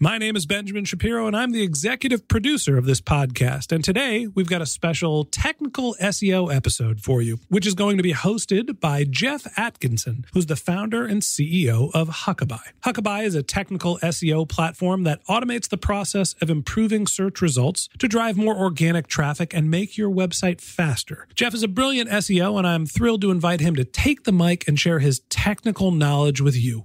My name is Benjamin Shapiro, and I'm the executive producer of this podcast. And today we've got a special technical SEO episode for you, which is going to be hosted by Geoff Atkinson, who's the founder and CEO of Huckabuy. Huckabuy is a technical SEO platform that automates the process of improving search results to drive more organic traffic and make your website faster. Geoff is a brilliant SEO, and I'm thrilled to invite him to take the mic and share his technical knowledge with you.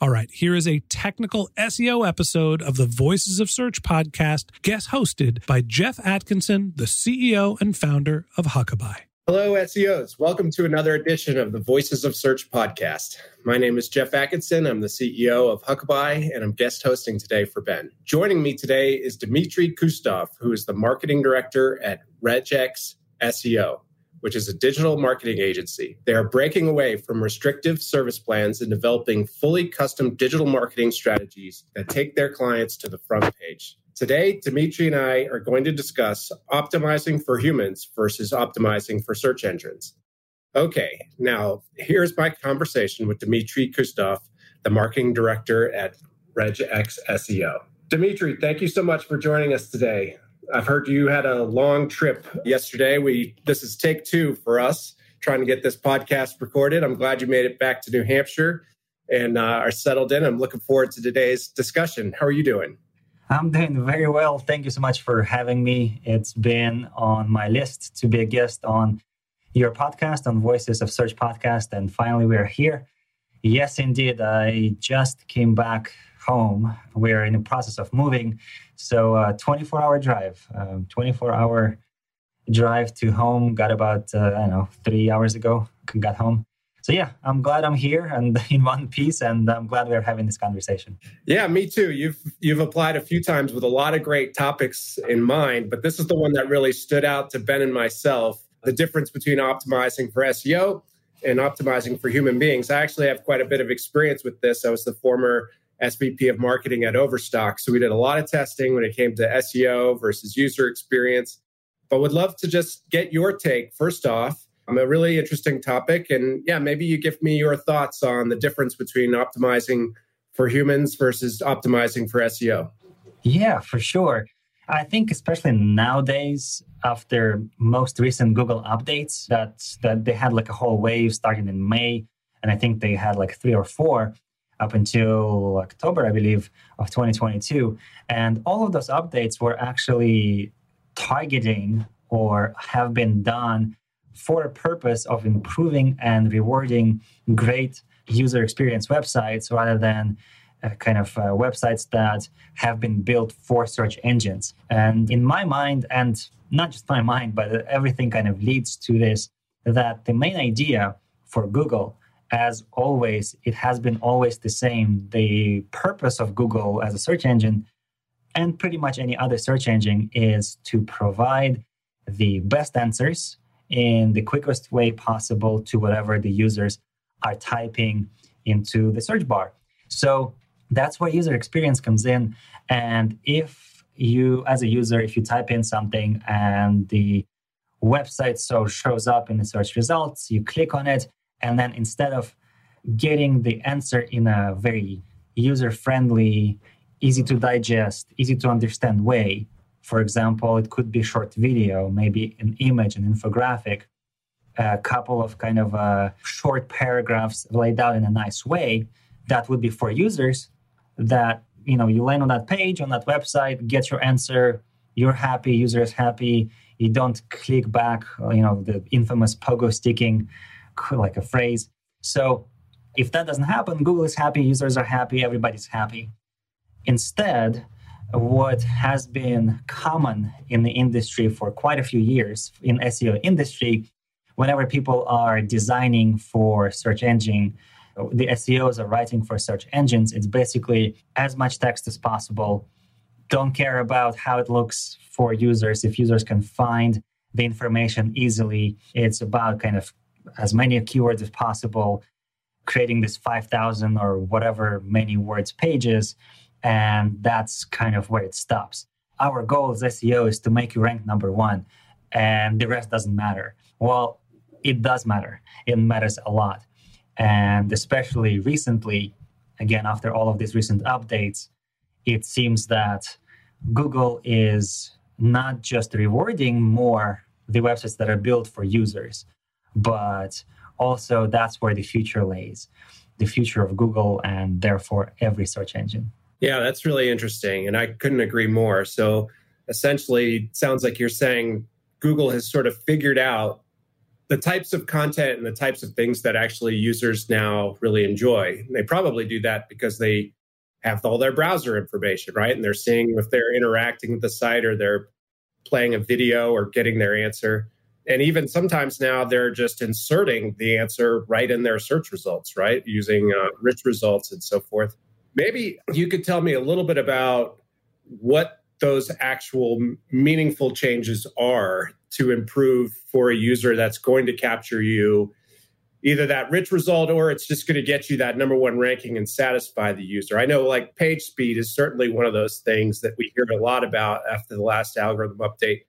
All right, here is a technical SEO episode of the Voices of Search podcast, guest hosted by Geoff Atkinson, the CEO and founder of Huckabuy. Hello, SEOs. Welcome to another edition of the Voices of Search podcast. My name is Geoff Atkinson. I'm the CEO of Huckabuy, and I'm guest hosting today for Ben. Joining me today is Dmitrii Kustov, who is the marketing director at Regex SEO, which is a digital marketing agency. They are breaking away from restrictive service plans and developing fully custom digital marketing strategies that take their clients to the front page. Today, Dimitri and I are going to discuss optimizing for humans versus optimizing for search engines. Okay, now here's my conversation with Dimitri Kustov, the marketing director at Regex SEO. Dimitri, thank you so much for joining us today. I've heard you had a long trip yesterday. We this is take two for us trying to get this podcast recorded. I'm glad you made it back to New Hampshire and uh, are settled in. I'm looking forward to today's discussion. How are you doing? I'm doing very well. Thank you so much for having me. It's been on my list to be a guest on your podcast, on Voices of Search podcast. And finally, we're here. Yes, indeed. I just came back home. We're in the process of moving. So, uh, 24 hour drive, um, 24 hour drive to home. Got about, uh, I don't know, three hours ago, got home. So yeah, I'm glad I'm here and in one piece, and I'm glad we're having this conversation. Yeah, me too. You've you've applied a few times with a lot of great topics in mind, but this is the one that really stood out to Ben and myself. The difference between optimizing for SEO and optimizing for human beings. I actually have quite a bit of experience with this. I was the former SVP of marketing at Overstock, so we did a lot of testing when it came to SEO versus user experience. But would love to just get your take first off Um, a really interesting topic. And yeah, maybe you give me your thoughts on the difference between optimizing for humans versus optimizing for SEO. Yeah, for sure. I think especially nowadays, after most recent Google updates, that that they had like a whole wave starting in May, and I think they had like three or four up until October, I believe, of 2022. And all of those updates were actually targeting or have been done for a purpose of improving and rewarding great user experience websites rather than uh, kind of uh, websites that have been built for search engines. And in my mind, and not just my mind, but everything kind of leads to this that the main idea for Google, as always, it has been always the same. The purpose of Google as a search engine and pretty much any other search engine is to provide the best answers in the quickest way possible to whatever the users are typing into the search bar. So that's where user experience comes in. And if you, as a user, if you type in something and the website so shows up in the search results, you click on it, and then instead of getting the answer in a very user friendly, easy to digest, easy to understand way, for example, it could be short video, maybe an image, an infographic, a couple of kind of uh, short paragraphs laid out in a nice way that would be for users that you know you land on that page on that website get your answer you're happy user is happy you don't click back you know the infamous pogo sticking like a phrase so if that doesn't happen google is happy users are happy everybody's happy instead what has been common in the industry for quite a few years in seo industry whenever people are designing for search engine the SEOs are writing for search engines, it's basically as much text as possible. Don't care about how it looks for users. If users can find the information easily, it's about kind of as many keywords as possible, creating this 5,000 or whatever many words pages. And that's kind of where it stops. Our goal as SEO is to make you rank number one, and the rest doesn't matter. Well, it does matter. It matters a lot and especially recently, again, after all of these recent updates, it seems that Google is not just rewarding more the websites that are built for users, but also that's where the future lays the future of Google and therefore every search engine. Yeah, that's really interesting. And I couldn't agree more. So essentially, sounds like you're saying Google has sort of figured out the types of content and the types of things that actually users now really enjoy. They probably do that because they have all their browser information, right? And they're seeing if they're interacting with the site or they're playing a video or getting their answer. And even sometimes now they're just inserting the answer right in their search results, right? Using uh, rich results and so forth. Maybe you could tell me a little bit about what those actual meaningful changes are to improve for a user that's going to capture you either that rich result or it's just going to get you that number one ranking and satisfy the user. I know like page speed is certainly one of those things that we hear a lot about after the last algorithm update.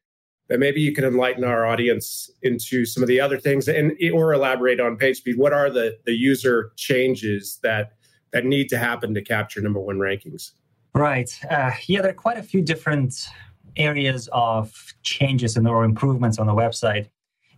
But maybe you can enlighten our audience into some of the other things and or elaborate on page speed. What are the the user changes that that need to happen to capture number one rankings? Right. Uh, yeah, there are quite a few different areas of changes and or improvements on the website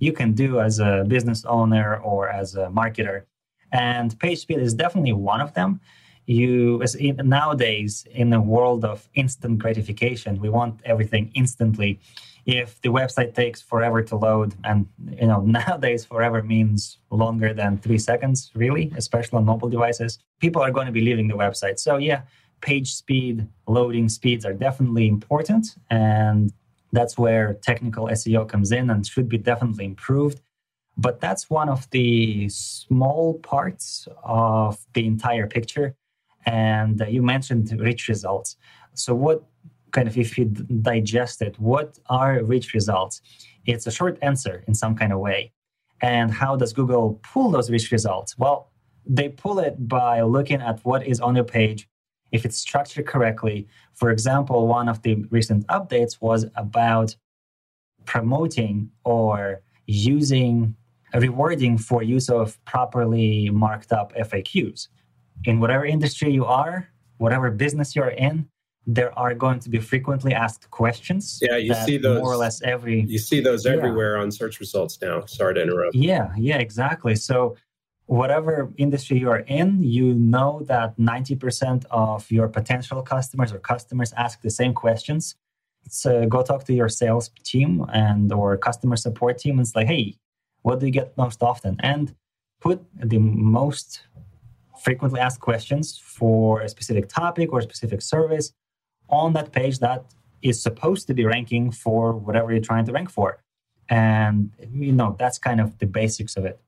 you can do as a business owner or as a marketer. And page speed is definitely one of them. You as in, nowadays in a world of instant gratification, we want everything instantly. If the website takes forever to load, and you know nowadays forever means longer than three seconds, really, especially on mobile devices, people are going to be leaving the website. So yeah, page speed, loading speeds are definitely important. And that's where technical SEO comes in and should be definitely improved. But that's one of the small parts of the entire picture. And uh, you mentioned rich results. So, what kind of, if you digest it, what are rich results? It's a short answer in some kind of way. And how does Google pull those rich results? Well, they pull it by looking at what is on your page, if it's structured correctly. For example, one of the recent updates was about promoting or using rewarding for use of properly marked up FAQs. In whatever industry you are, whatever business you're in, there are going to be frequently asked questions. Yeah, you see those more or less every. You see those everywhere yeah. on search results now. Sorry to interrupt. Yeah, yeah, exactly. So, whatever industry you are in, you know that 90% of your potential customers or customers ask the same questions. So go talk to your sales team and or customer support team and it's like, hey, what do you get most often? And put the most frequently asked questions for a specific topic or a specific service on that page that is supposed to be ranking for whatever you're trying to rank for. And you know, that's kind of the basics of it.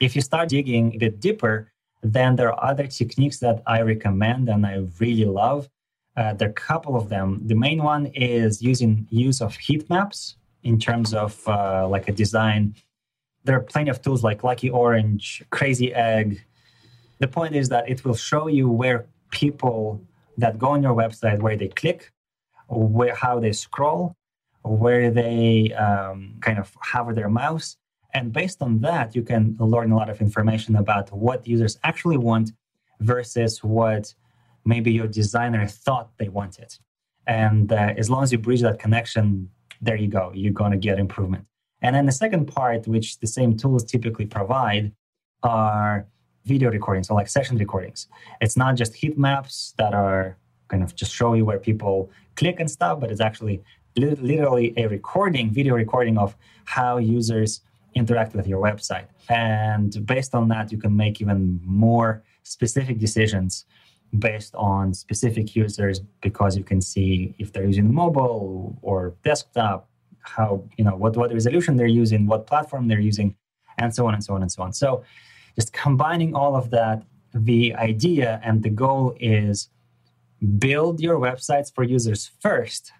If you start digging a bit deeper, then there are other techniques that I recommend and I really love. Uh, there are a couple of them. The main one is using use of heat maps in terms of uh, like a design. There are plenty of tools like Lucky Orange, Crazy Egg. The point is that it will show you where people that go on your website, where they click, where how they scroll, where they um, kind of hover their mouse, and based on that, you can learn a lot of information about what users actually want versus what maybe your designer thought they wanted. And uh, as long as you bridge that connection, there you go, you're going to get improvement. And then the second part, which the same tools typically provide, are video recordings, so like session recordings. It's not just heat maps that are kind of just show you where people click and stuff, but it's actually literally a recording, video recording of how users interact with your website. And based on that, you can make even more specific decisions based on specific users because you can see if they're using mobile or desktop, how, you know, what, what resolution they're using, what platform they're using, and so on and so on and so on. So just combining all of that, the idea and the goal is build your websites for users first,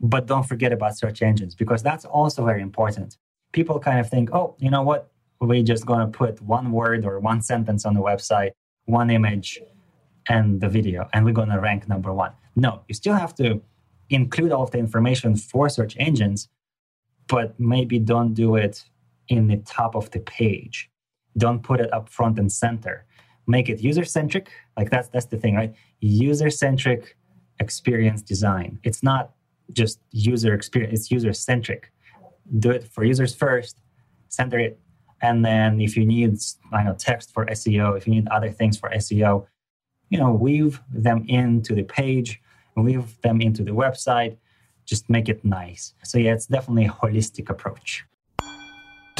but don't forget about search engines because that's also very important. People kind of think, oh, you know what? We're just going to put one word or one sentence on the website, one image, and the video, and we're going to rank number one. No, you still have to include all of the information for search engines, but maybe don't do it in the top of the page. Don't put it up front and center. Make it user centric. Like that's that's the thing, right? User centric experience design. It's not just user experience. It's user centric. Do it for users first. Center it, and then if you need, I know, text for SEO, if you need other things for SEO, you know, weave them into the page, weave them into the website, just make it nice. So yeah, it's definitely a holistic approach.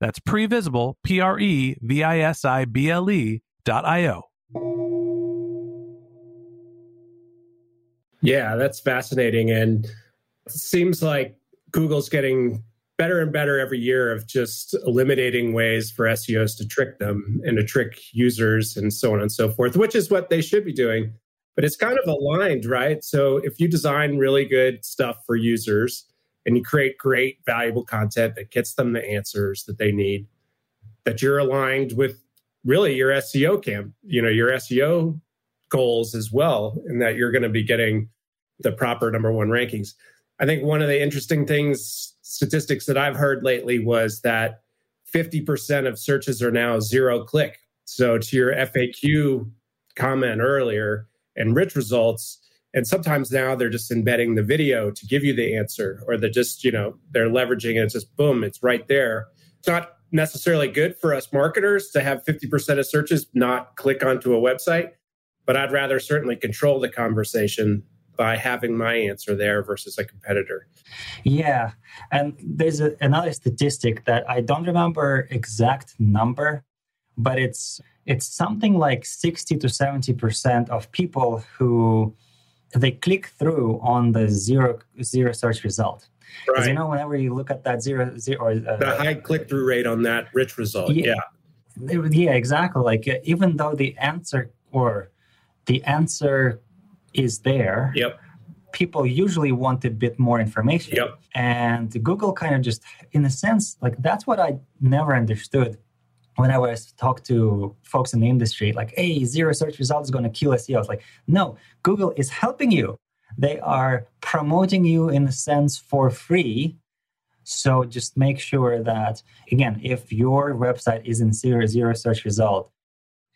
That's previsible, P R E V I S I B L E dot I-O. Yeah, that's fascinating. And it seems like Google's getting better and better every year of just eliminating ways for SEOs to trick them and to trick users and so on and so forth, which is what they should be doing. But it's kind of aligned, right? So if you design really good stuff for users and you create great, valuable content that gets them the answers that they need, that you're aligned with really your SEO camp, you know, your SEO goals as well, and that you're going to be getting the proper number one rankings I think one of the interesting things, statistics that I've heard lately was that 50% of searches are now zero click. So to your FAQ comment earlier and rich results, and sometimes now they're just embedding the video to give you the answer, or they're just, you know, they're leveraging it. It's just boom, it's right there. It's not necessarily good for us marketers to have 50% of searches not click onto a website, but I'd rather certainly control the conversation by having my answer there versus a competitor. Yeah. And there's a, another statistic that I don't remember exact number, but it's it's something like 60 to 70% of people who they click through on the zero zero search result. Because Right. you know, whenever you look at that zero zero or uh, the high click through rate on that rich result. Yeah. Yeah. yeah exactly like uh, even though the answer or the answer is there Yep. people usually want a bit more information Yep. and google kind of just in a sense like that's what i never understood whenever i was talk to folks in the industry like hey zero search results is going to kill seo it's like no google is helping you they are promoting you in a sense for free so just make sure that again, if your website is in zero zero search result,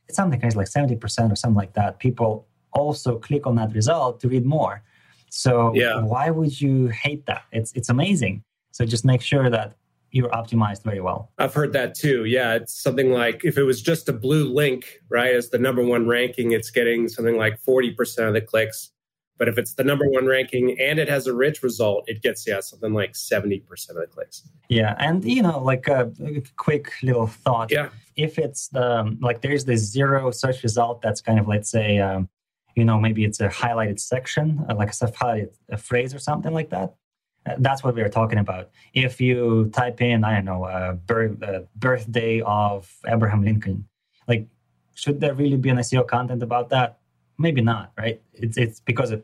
it's something like seventy percent or something like that. People also click on that result to read more. So Yeah. why would you hate that? It's it's amazing. So just make sure that you're optimized very well. I've heard that too. Yeah, it's something like if it was just a blue link, right, as the number one ranking, it's getting something like 40% of the clicks. But if it's the number one ranking and it has a rich result, it gets, yeah, something like 70% of the clicks. Yeah, and you know, like a, a quick little thought. Yeah. If it's the like, there's this zero search result that's kind of let's say, um, you know, maybe it's a highlighted section, uh, like a highlighted a phrase or something like that. That's what we are talking about. If you type in, I don't know, uh, birth, uh, birthday of Abraham Lincoln, like, should there really be an SEO content about that? Maybe not, right? It's it's because a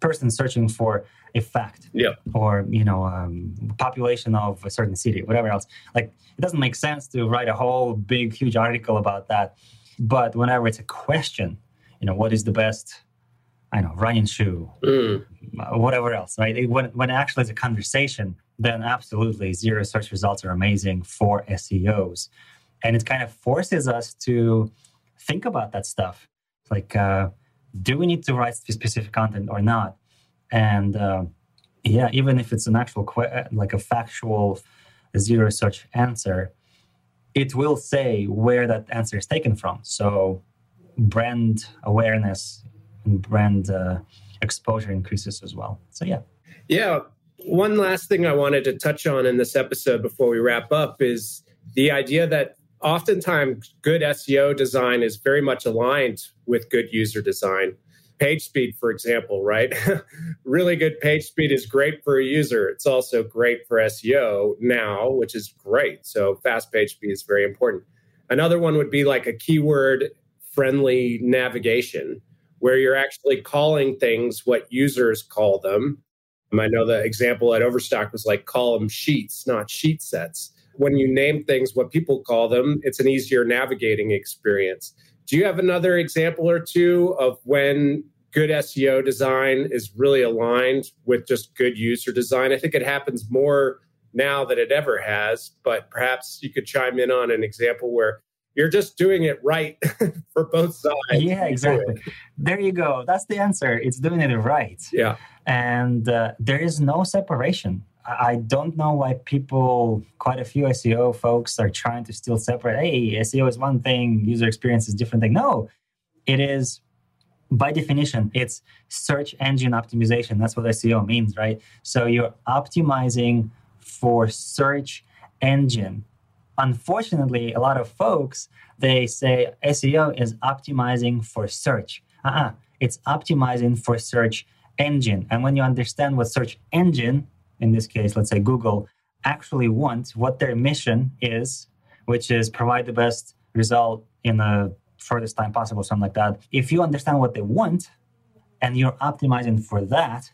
person searching for a fact Yeah. or you know um, population of a certain city whatever else like it doesn't make sense to write a whole big huge article about that but whenever it's a question you know what is the best i know running shoe Mm. whatever else right? When, when it actually is a conversation then absolutely zero search results are amazing for seos and it kind of forces us to think about that stuff like uh, do we need to write specific content or not? And uh, yeah even if it's an actual que- like a factual zero search answer it will say where that answer is taken from. So brand awareness and brand uh, exposure increases as well so yeah Yeah. One last thing I wanted to touch on in this episode before we wrap up is the idea that oftentimes good SEO design is very much aligned with good user design. Page speed, for example, right? really good page speed is great for a user. It's also great for SEO now, which is great. So fast page speed is very important. Another one would be like a keyword friendly navigation where you're actually calling things what users call them I know the example at Overstock was like call them sheets, not sheet sets. When you name things what people call them, it's an easier navigating experience. Do you have another example or two of when good SEO design is really aligned with just good user design? I think it happens more now than it ever has, but perhaps you could chime in on an example where you're just doing it right for both sides. yeah exactly there you go that's the answer it's doing it right Yeah. and uh, there is no separation. I don't know why people, quite a few SEO folks, are trying to still separate. Hey, SEO is one thing, user experience is different thing. No, it is by definition. It's search engine optimization. That's what SEO means, right? So you're optimizing for search engine. Unfortunately, a lot of folks they say SEO is optimizing for search. Uh-uh. It's optimizing for search engine. And when you understand what search engine, in this case, let's say Google, actually wants, what their mission is, which is provide the best result in the shortest time possible, something like that. If you understand what they want and you're optimizing for that,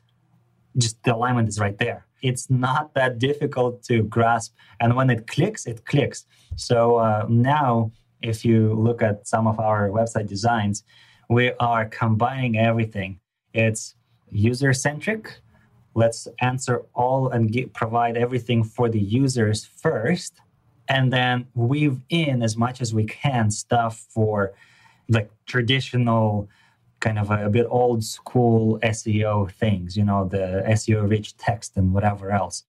just the alignment is right there. It's not that difficult to grasp. And when it clicks, it clicks. So uh, now, if you look at some of our website designs, we are combining everything. It's user centric let's answer all and get, provide everything for the users first and then weave in as much as we can stuff for like traditional kind of a, a, bit old school SEO things, you know, the SEO rich text and whatever else.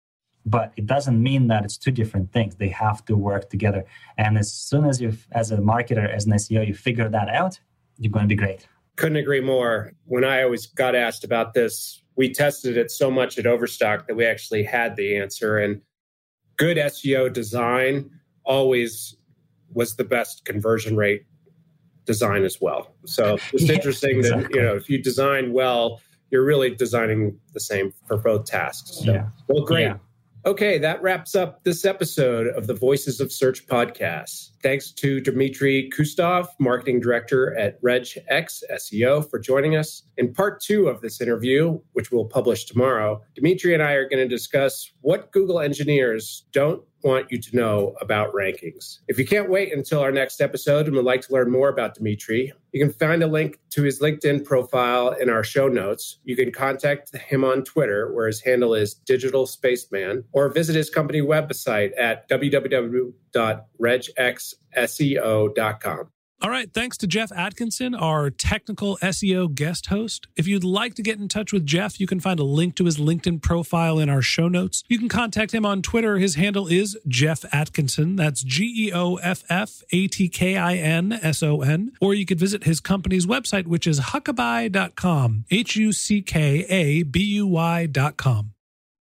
But it doesn't mean that it's two different things. They have to work together. And as soon as you, as a marketer, as an SEO, you figure that out, you're going to be great. Couldn't agree more. When I always got asked about this, we tested it so much at Overstock that we actually had the answer. And good SEO design always was the best conversion rate design as well. So it's yeah, interesting exactly. that you know if you design well, you're really designing the same for both tasks. So, yeah. Well, great. Yeah. Okay, that wraps up this episode of the Voices of Search podcast. Thanks to Dmitrii Kustov, marketing director at Regex SEO, for joining us. In part two of this interview, which we'll publish tomorrow, Dmitrii and I are going to discuss what Google engineers don't want you to know about rankings. If you can't wait until our next episode and would like to learn more about Dmitrii, you can find a link to his LinkedIn profile in our show notes. You can contact him on Twitter, where his handle is Digital Spaceman, or visit his company website at www.regexseo.com. All right. Thanks to Geoff Atkinson, our technical SEO guest host. If you'd like to get in touch with Geoff, you can find a link to his LinkedIn profile in our show notes. You can contact him on Twitter. His handle is Geoff Atkinson. That's G E O F F A T K I N S O N. Or you could visit his company's website, which is huckabuy.com, H U C K A B U Y.com.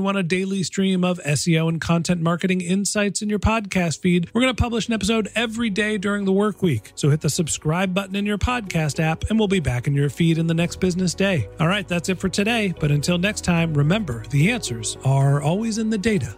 you want a daily stream of SEO and content marketing insights in your podcast feed, we're going to publish an episode every day during the work week. So hit the subscribe button in your podcast app and we'll be back in your feed in the next business day. All right, that's it for today. But until next time, remember the answers are always in the data.